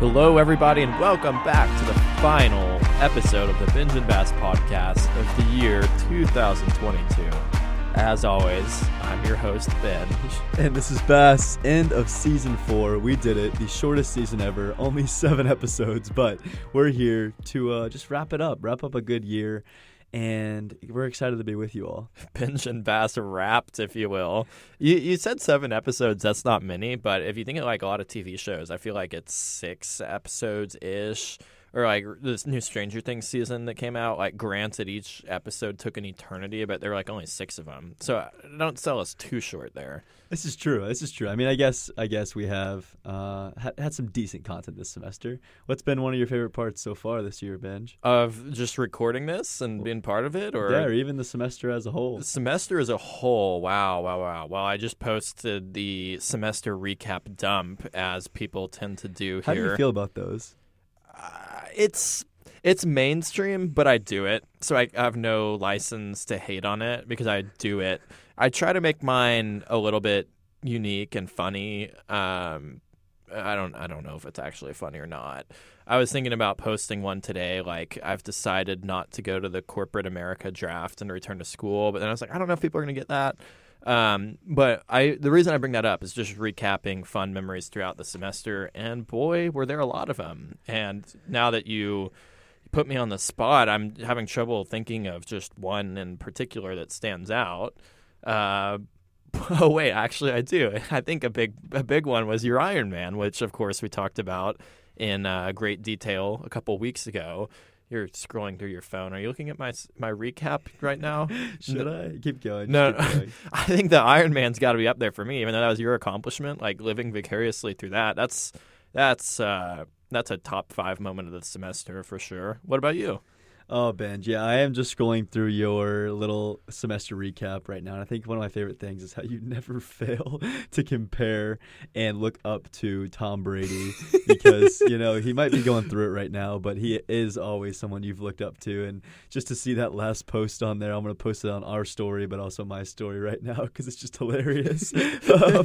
Hello, everybody, and welcome back to the final episode of the Binge and Bass podcast of the year 2022. As always, I'm your host, Ben. And this is Bass, end of season four. We did it, the shortest season ever, only seven episodes, but we're here to uh, just wrap it up, wrap up a good year. And we're excited to be with you all. Binge and Bass wrapped, if you will. You, you said seven episodes. That's not many, but if you think of like a lot of TV shows, I feel like it's six episodes ish or like this new Stranger Things season that came out. Like, granted, each episode took an eternity, but there were like only six of them. So uh, don't sell us too short there. This is true. This is true. I mean, I guess I guess we have uh, had, some decent content this semester. What's been one of your favorite parts so far this year, Benj? Of just recording this and being part of it, or yeah, or even the semester as a whole. The semester as a whole. Wow, wow, wow. Well, I just posted the semester recap dump, as people tend to do How here. do you feel about those? Uh, it's it's mainstream, but I do it, so I have no license to hate on it because I do it. I try to make mine a little bit unique and funny. Um, I don't I don't know if it's actually funny or not. I was thinking about posting one today. Like I've decided not to go to the corporate America draft and return to school, but then I was like, I don't know if people are to get that. Um, but I the reason I bring that up is just recapping fun memories throughout the semester, and boy, were there a lot of them. And now that you put me on the spot, I'm having trouble thinking of just one in particular that stands out. Uh, oh wait, actually, I do. I think a big a big one was your Iron Man, which of course we talked about in uh, great detail a couple weeks ago. You're scrolling through your phone. Are you looking at my my recap right now? Should I keep going? No, keep going. I think the Iron Man's got to be up there for me. Even though that was your accomplishment, like living vicariously through that. That's that's uh, that's a top five moment of the semester for sure. What about you? Oh, Benj, yeah, I am just scrolling through your little semester recap right now, and I think one of my favorite things is how you never fail to compare and look up to Tom Brady because you know he might be going through it right now, but he is always someone you've looked up to, and just to see that last post on there, I'm gonna post it on our story, but also my story right now because it's just hilarious. um,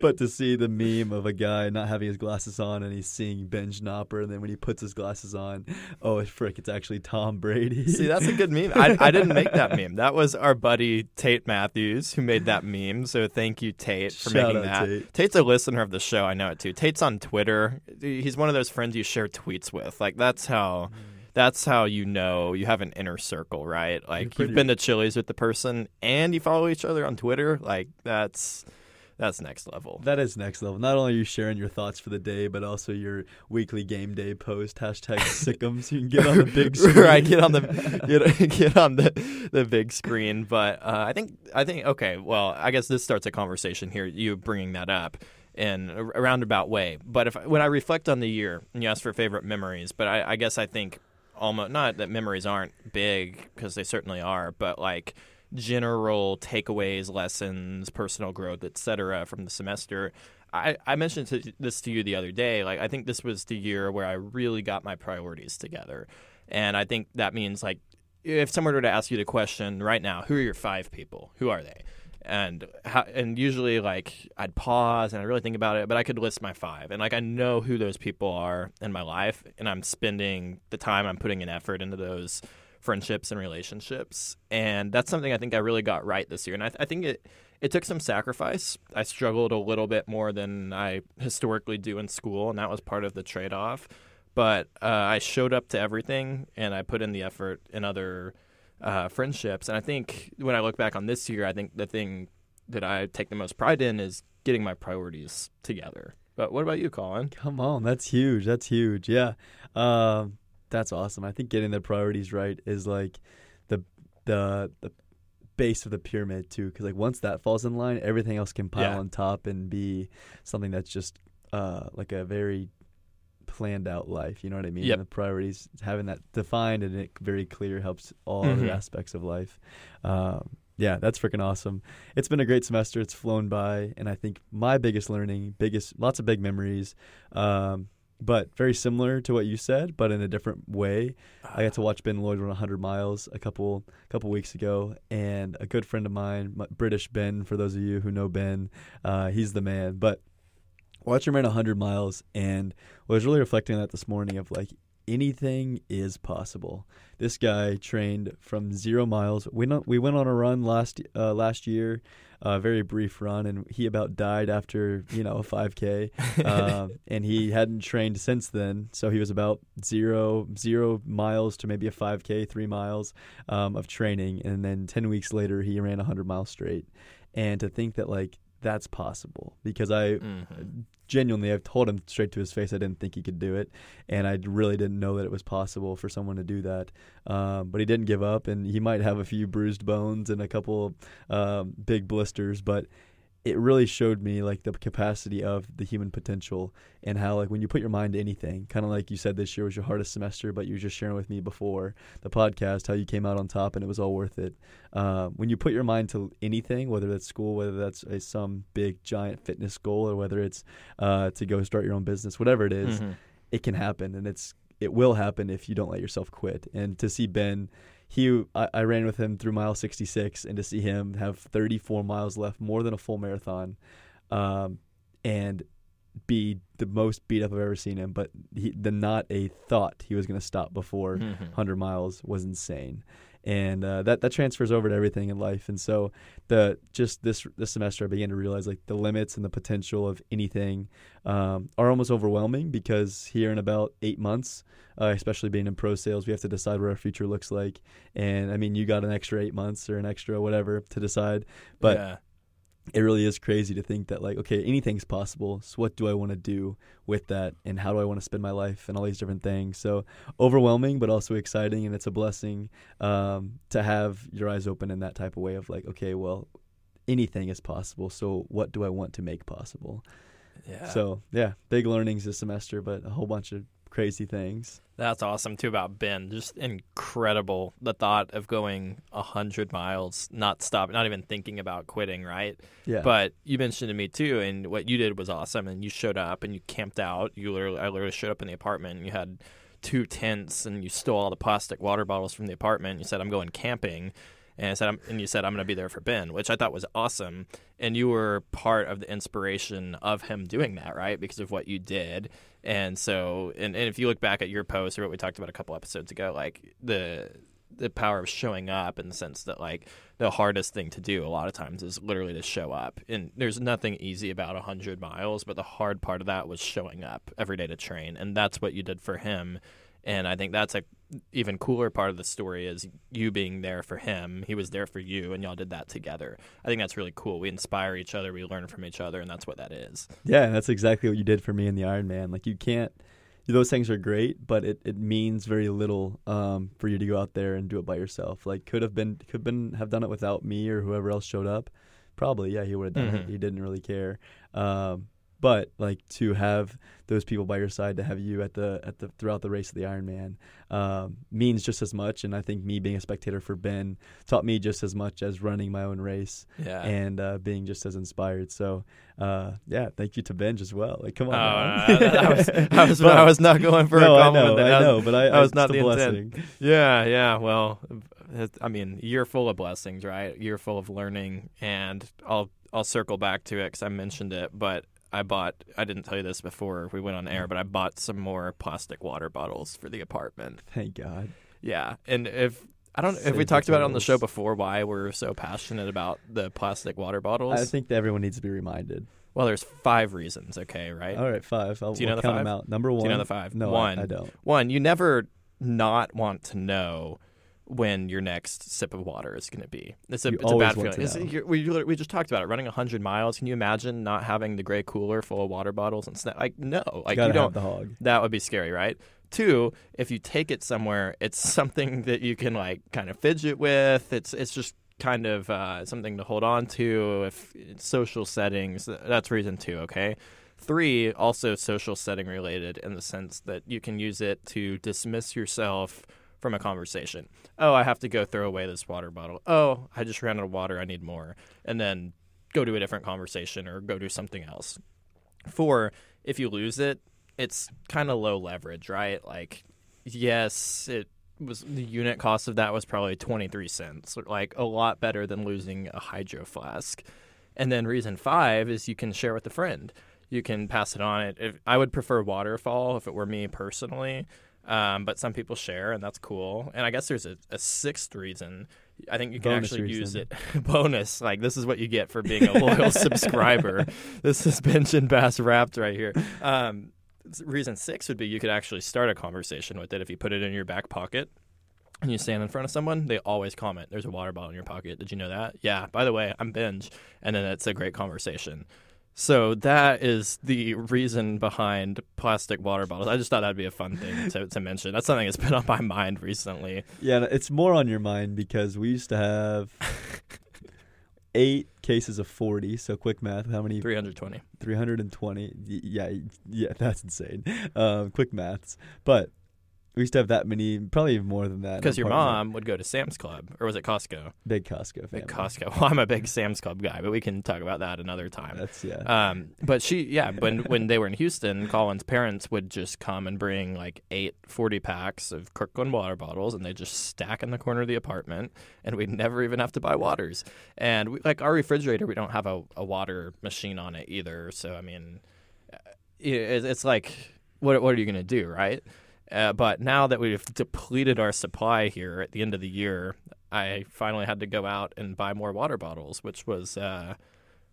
but to see the meme of a guy not having his glasses on and he's seeing Benj Knopper, and then when he puts his glasses on, oh frick, it's actually Tom Brady. See, that's a good meme. I, I didn't make that meme. That was our buddy Tate Matthews who made that meme. So thank you, Tate, for Shout making out that. Tate. Tate's a listener of the show. I know it too. Tate's on Twitter. He's one of those friends you share tweets with. Like that's how. That's how you know you have an inner circle, right? Like pretty- you've been to Chili's with the person and you follow each other on Twitter. Like that's that's next level. That is next level. Not only are you sharing your thoughts for the day, but also your weekly game day post hashtag sickums. You can get on the big screen. right get on the get, get on the the big screen but uh, i think i think okay well i guess this starts a conversation here you bringing that up in a a roundabout way but if when i reflect on the year and you ask for favorite memories but i, I guess i think almost not that memories aren't big because they certainly are but like general takeaways lessons personal growth etc from the semester I, I mentioned to, this to you the other day. Like, I think this was the year where I really got my priorities together. And I think that means, like, if someone were to ask you the question right now, who are your five people? Who are they? And how, and usually, like, I'd pause and I really think about it, but I could list my five. And, like, I know who those people are in my life. And I'm spending the time, I'm putting an effort into those friendships and relationships. And that's something I think I really got right this year. And I, I think it, it took some sacrifice. I struggled a little bit more than I historically do in school, and that was part of the trade off. But uh, I showed up to everything, and I put in the effort in other uh, friendships. And I think when I look back on this year, I think the thing that I take the most pride in is getting my priorities together. But what about you, Colin? Come on, that's huge. That's huge. Yeah, um, that's awesome. I think getting the priorities right is like the the the base of the pyramid too, because like once that falls in line, everything else can pile Yeah. on top and be something that's just uh, like a very planned out life. You know what I mean? Yep. The priorities, having that defined and it very clear helps all Mhm. other aspects of life. Um, yeah, that's freaking awesome. It's been a great semester. It's flown by, and I think my biggest learning, biggest, lots of big memories, um, but very similar to what you said, but in a different way. I got to watch Ben Lloyd run 100 miles a couple couple weeks ago, and a good friend of mine, British Ben, for those of you who know Ben, uh, he's the man. But watched him run 100 miles and was really reflecting on that this morning of like anything is possible. This guy trained from zero miles. We not, we went on a run last uh, last year, a very brief run, and he about died after you know a 5K, um, and he hadn't trained since then. So he was about zero zero miles to maybe a 5K, three miles um, of training, and then 10 weeks later he ran 100 miles straight. And to think that like that's possible because I Mm-hmm. genuinely I've told him straight to his face I didn't think he could do it, and I really didn't know that it was possible for someone to do that. Um, but he didn't give up, and he might have a few bruised bones and a couple um, big blisters, but it really showed me like the capacity of the human potential and how like when you put your mind to anything kind of like you said this year was your hardest semester but you were just sharing with me before the podcast how you came out on top and it was all worth it uh, when you put your mind to anything whether that's school whether that's a, some big giant fitness goal or whether it's uh, to go start your own business whatever it is, Mhm. it can happen and it's it will happen if you don't let yourself quit and to see ben he I, I ran with him through mile 66 and to see him have 34 miles left more than a full marathon um, and be the most beat up i've ever seen him but he, the not a thought he was going to stop before Mhm. 100 miles was insane and uh, that that transfers over to everything in life and so the just this this semester i began to realize like the limits and the potential of anything um, are almost overwhelming because here in about eight months uh, especially being in pro sales we have to decide what our future looks like and i mean you got an extra eight months or an extra whatever to decide but yeah. It really is crazy to think that like okay anything's possible. So what do i want to do with that? And how do i want to spend my life? And all these different things. So overwhelming but also exciting and it's a blessing um, to have your eyes open in that type of way of like okay well anything is possible. So what do i want to make possible? Yeah. so yeah big learnings this semester but a whole bunch of crazy things That's awesome too about Ben. Just incredible the thought of going a hundred miles, not stopping, not even thinking about quitting, right? yeah But you mentioned to me too, and what you did was awesome. And you showed up and you camped out. You literally, I literally showed up in the apartment. and You had two tents and you stole all the plastic water bottles from the apartment. You said, "I'm going camping," and I said, I'm, and you said, "I'm going to be there for Ben," which I thought was awesome. And you were part of the inspiration of him doing that, right? Because of what you did. And so, and, and if you look back at your post or what we talked about a couple episodes ago, like the the power of showing up in the sense that like the hardest thing to do a lot of times is literally to show up and there's nothing easy about 100 miles but the hard part of that was showing up every day to train and that's what you did for him and i think that's a even cooler part of the story is you being there for him he was there for you and y'all did that together i think that's really cool we inspire each other we learn from each other and that's what that is Yeah, that's exactly what you did for me in the Iron Man. Like you can't those things are great, but it, it means very little um, for you to go out there and do it by yourself. Like could have been could been have done it without me or whoever else showed up. Probably, yeah, he would have done it. Mhm. He didn't really care. Um, but like to have those people by your side to have you at the at the throughout the race of the Ironman um, means just as much. And I think me being a spectator for Ben taught me just as much as running my own race yeah and uh, being just as inspired. So, uh, yeah, thank you to Benj as well. Like, come on, Oh. I, was, I, was, But- I was not going for no, a I compliment. know, there. I know, was- but I, was not the the intent. blessing. Yeah, yeah. Well, I mean, you're full of blessings, right? You're full of learning, and I'll I'll circle back to it because I mentioned it, but I bought. I didn't tell you this before we went on air, but I bought some more plastic water bottles for the apartment. Thank God. Yeah, and if I don't, if we talked about it on the show before, why we're so passionate about the plastic water bottles. I think that everyone needs to be reminded. well, there's five reasons. Okay, right? All right, five. I'll Do you know we'll the count them five? out. Number one. Do you know the five? No, I- I, don't. One, you never not want to know when your next sip of water is going to be. It's a, You it's a bad feeling. to It's- know. you're- we, we just talked about it. Running 100 miles. Can you imagine not having the gray cooler full of water bottles and snack? Like, no. Like, Gotta you don't. have the hog. That would be scary, right? Two, if you take it somewhere, it's something that you can like kind of fidget with. It's it's just kind of uh, something to hold on to. If social settings, that's reason two. Okay. Three, also social setting related in the sense that you can use it to dismiss yourself from a conversation. Oh, I have to go throw away this water bottle. Oh, I just ran out of water. I need more. And then go to a different conversation or go do something else. Four, if you lose it, it's kind of low leverage, right? Like, yes, it was the unit cost of that was probably 23 cents, like a lot better than losing a hydro flask. And then reason five is you can share with a friend. You can pass it on. If, I would prefer waterfall if it were me personally, um, but some people share, and that's cool. And I guess there's a, a sixth reason. I think you can Bonus actually use it bonus. Like this is what you get for being a loyal subscriber. This is and Bass wrapped right here. Um, reason six would be you could actually start a conversation with it if you put it in your back pocket and you stand in front of someone, they always comment, There's a water bottle in your pocket. Did you know that? Yeah, by the way, I'm Benj. And then it's a great conversation. So that is the reason behind plastic water bottles. I just thought that'd be a fun thing to, to mention. That's something that's been on my mind recently. Yeah, it's more on your mind because we used to have eight cases of 40. So quick math, how many? 320. 320. Yeah, yeah, that's insane. Um, quick maths. But we used to have that many, probably even more than that. Because your apartment. mom would go to Sam's Club, or was it Costco? Big Costco family. Big Costco. Well, I'm a big Sam's Club guy, but we can talk about that another time. That's, yeah. Um, but she, yeah, when when they were in Houston, Colin's parents would just come and bring like eight 40 packs of Kirkland water bottles, and they just stack in the corner of the apartment, and we'd never even have to buy waters. And we, like our refrigerator, we don't have a, a water machine on it either. So I mean, uh, it, it's like, what what are you gonna do, right? Uh, but now that we've depleted our supply here at the end of the year, I finally had to go out and buy more water bottles, which was. Uh,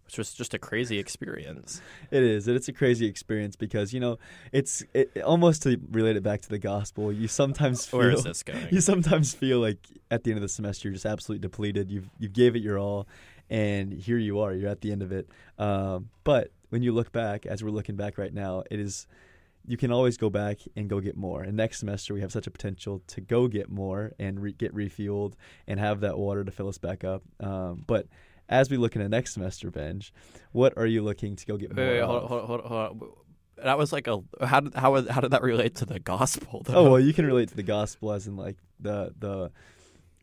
which was just a crazy experience. It is. It's a crazy experience because you know it's it, almost to relate it back to the gospel. You sometimes feel Where is this going? you sometimes feel like at the end of the semester you're just absolutely depleted. You've you gave it your all, and here you are. You're at the end of it. Um, but when you look back, as we're looking back right now, it is you can always go back and go get more. And next semester we have such a potential to go get more and re- get refueled and have that water to fill us back up. Um, but as we look into next semester, Benj, what are you looking to go get more? Wait, wait, hold, hold, hold, hold on. That was like a how did how, how did that relate to the gospel? Though? Oh well, you can relate to the gospel as in like the the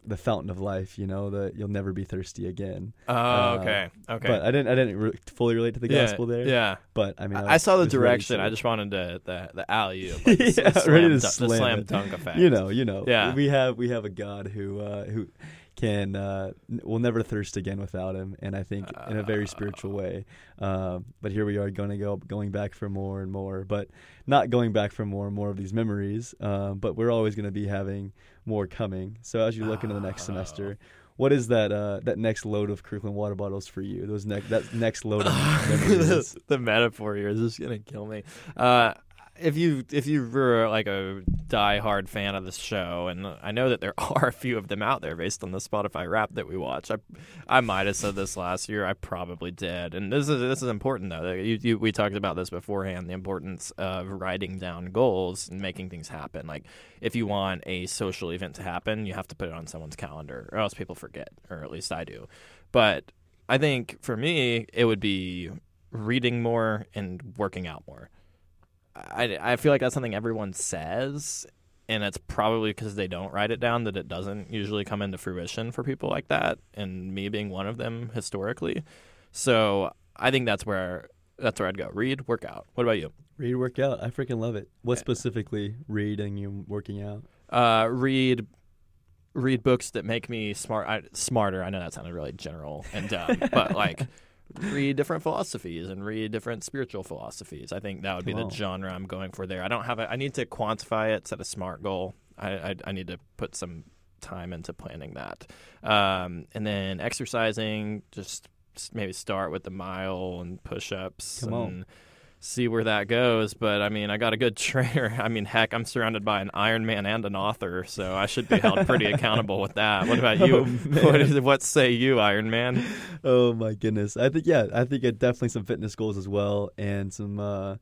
the fountain of life. You know that you'll never be thirsty again. Oh, uh, okay, okay. But I didn't I didn't re- fully relate to the yeah, gospel there. Yeah, But I mean, I, I saw the direction. to- I just wanted to, the the alley oop, like Yeah, the ready to dunk- slam the slam dunk effect. you know, you know. Yeah. We have we have a God who uh, who can uh, will never thirst again without him, and I think in a very spiritual way. Um, but here we are going to go going back for more and more, but not going back for more and more of these memories. Um, but we're always going to be having more coming. So as you look into the next Oh. semester. What is that? Uh, that next load of Kirkland water bottles for you? Those next that next load of memories. the, the metaphor here is just gonna kill me. Uh, if you if you were like a die-hard fan of this show, and I know that there are a few of them out there based on the Spotify rap that we watch. I I might have said this last year. I probably did. And this is this is important though. You, you, we talked about this beforehand. The importance of writing down goals and making things happen. Like if you want a social event to happen, you have to put it on someone's calendar, or else people forget, or at least I do. But I think for me, it would be reading more and working out more. I, I feel like that's something everyone says, and it's probably because they don't write it down that it doesn't usually come into fruition for people like that, and me being one of them historically. So I think that's where that's where I'd go. Read, work out. What about you? read, work out. I freaking love it. What specifically reading you working out? Uh, read read books that make me smart I, smarter. I know that sounded really general and dumb, but like read different philosophies and read different spiritual philosophies. I think that would be Wow. the genre I'm going for there. I don't have a, I need to quantify it, set a smart goal. I, I I need to put some time into planning that. Um, and then exercising, just maybe start with the mile and push-ups Come and on. See where that goes. But I mean, I got a good trainer. I mean, heck, I'm surrounded by an Iron Man and an author, so I should be held pretty accountable with that. What about you? Oh, what, what say you, Iron Man? Oh my goodness. I think yeah, I think it definitely some fitness goals as well and some uh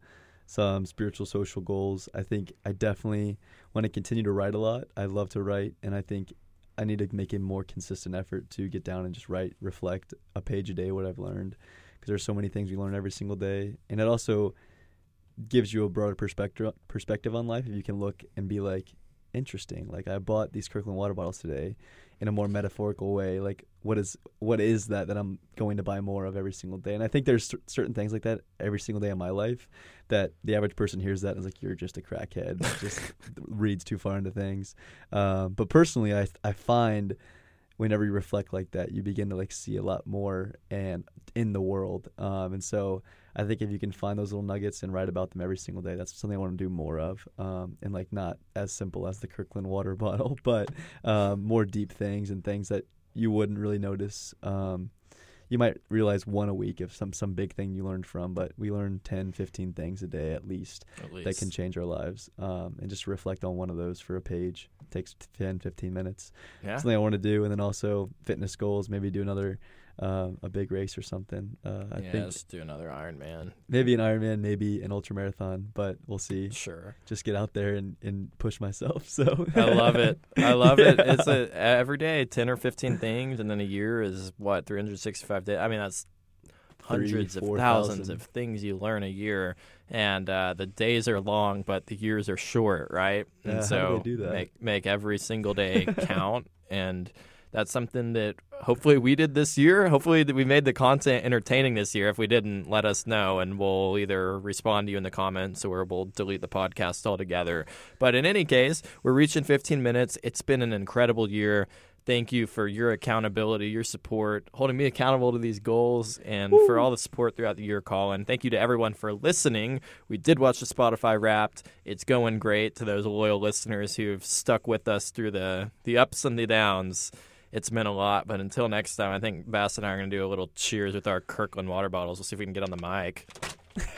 some spiritual social goals. I think I definitely want to continue to write a lot. I love to write and I think I need to make a more consistent effort to get down and just write, reflect a page a day what I've learned because there's so many things we learn every single day and it also gives you a broader perspective perspective on life if you can look and be like interesting. Like I bought these Kirkland water bottles today in a more metaphorical way like what is what is that that I'm going to buy more of every single day? And I think there's cer- certain things like that every single day in my life that the average person hears that and is like you're just a crackhead just reads too far into things. Um, but personally I I find whenever you reflect like that, you begin to like see a lot more and in the world. Um, and so I think if you can find those little nuggets and write about them every single day, that's something I want to do more of. Um, and like not as simple as the Kirkland water bottle, but um, more deep things and things that you wouldn't really notice. Um, you might realize one a week if some some big thing you learned from, but we learn 10, 15 things a day at least, At least. that can change our lives. Um, and just reflect on one of those for a page it takes 10, 15 minutes. yeah. Something I want to do, and then also fitness goals. Maybe do another uh, a big race or something. Uh, I yeah, think let's do another Iron Man. maybe an Ironman, maybe an ultra marathon, but we'll see. Sure. Just get out there and, and push myself. So I love it. I love it. It's a every day, ten or fifteen things, and then a year is what three hundred sixty-five days. I mean, that's hundreds of thousands thousand. of things you learn a year, and uh, the days are long, but the years are short, right? Yeah, and do so they do that? make make every single day count, and that's something that hopefully we did this year. Hopefully that we made the content entertaining this year. If we didn't, let us know, and we'll either respond to you in the comments or we'll delete the podcast altogether. But in any case, we're reaching 15 minutes. It's been an incredible year. Thank you for your accountability, your support, holding me accountable to these goals, and for all the support throughout the year, Colin. Thank you to everyone for listening. We did watch the Spotify Wrapped. It's going great to those loyal listeners who've stuck with us through the the ups and the downs. It's meant a lot. But until next time, I think Bass and I are going to do a little cheers with our Kirkland water bottles. We'll see if we can get on the mic.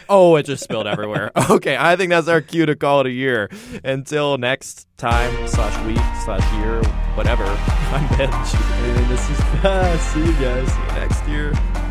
Oh, it just spilled everywhere. Okay, I think that's our cue to call it a year. Until next time, slash week, slash year, whatever. I'm Benj. and this is Bass. see you guys. See you next year.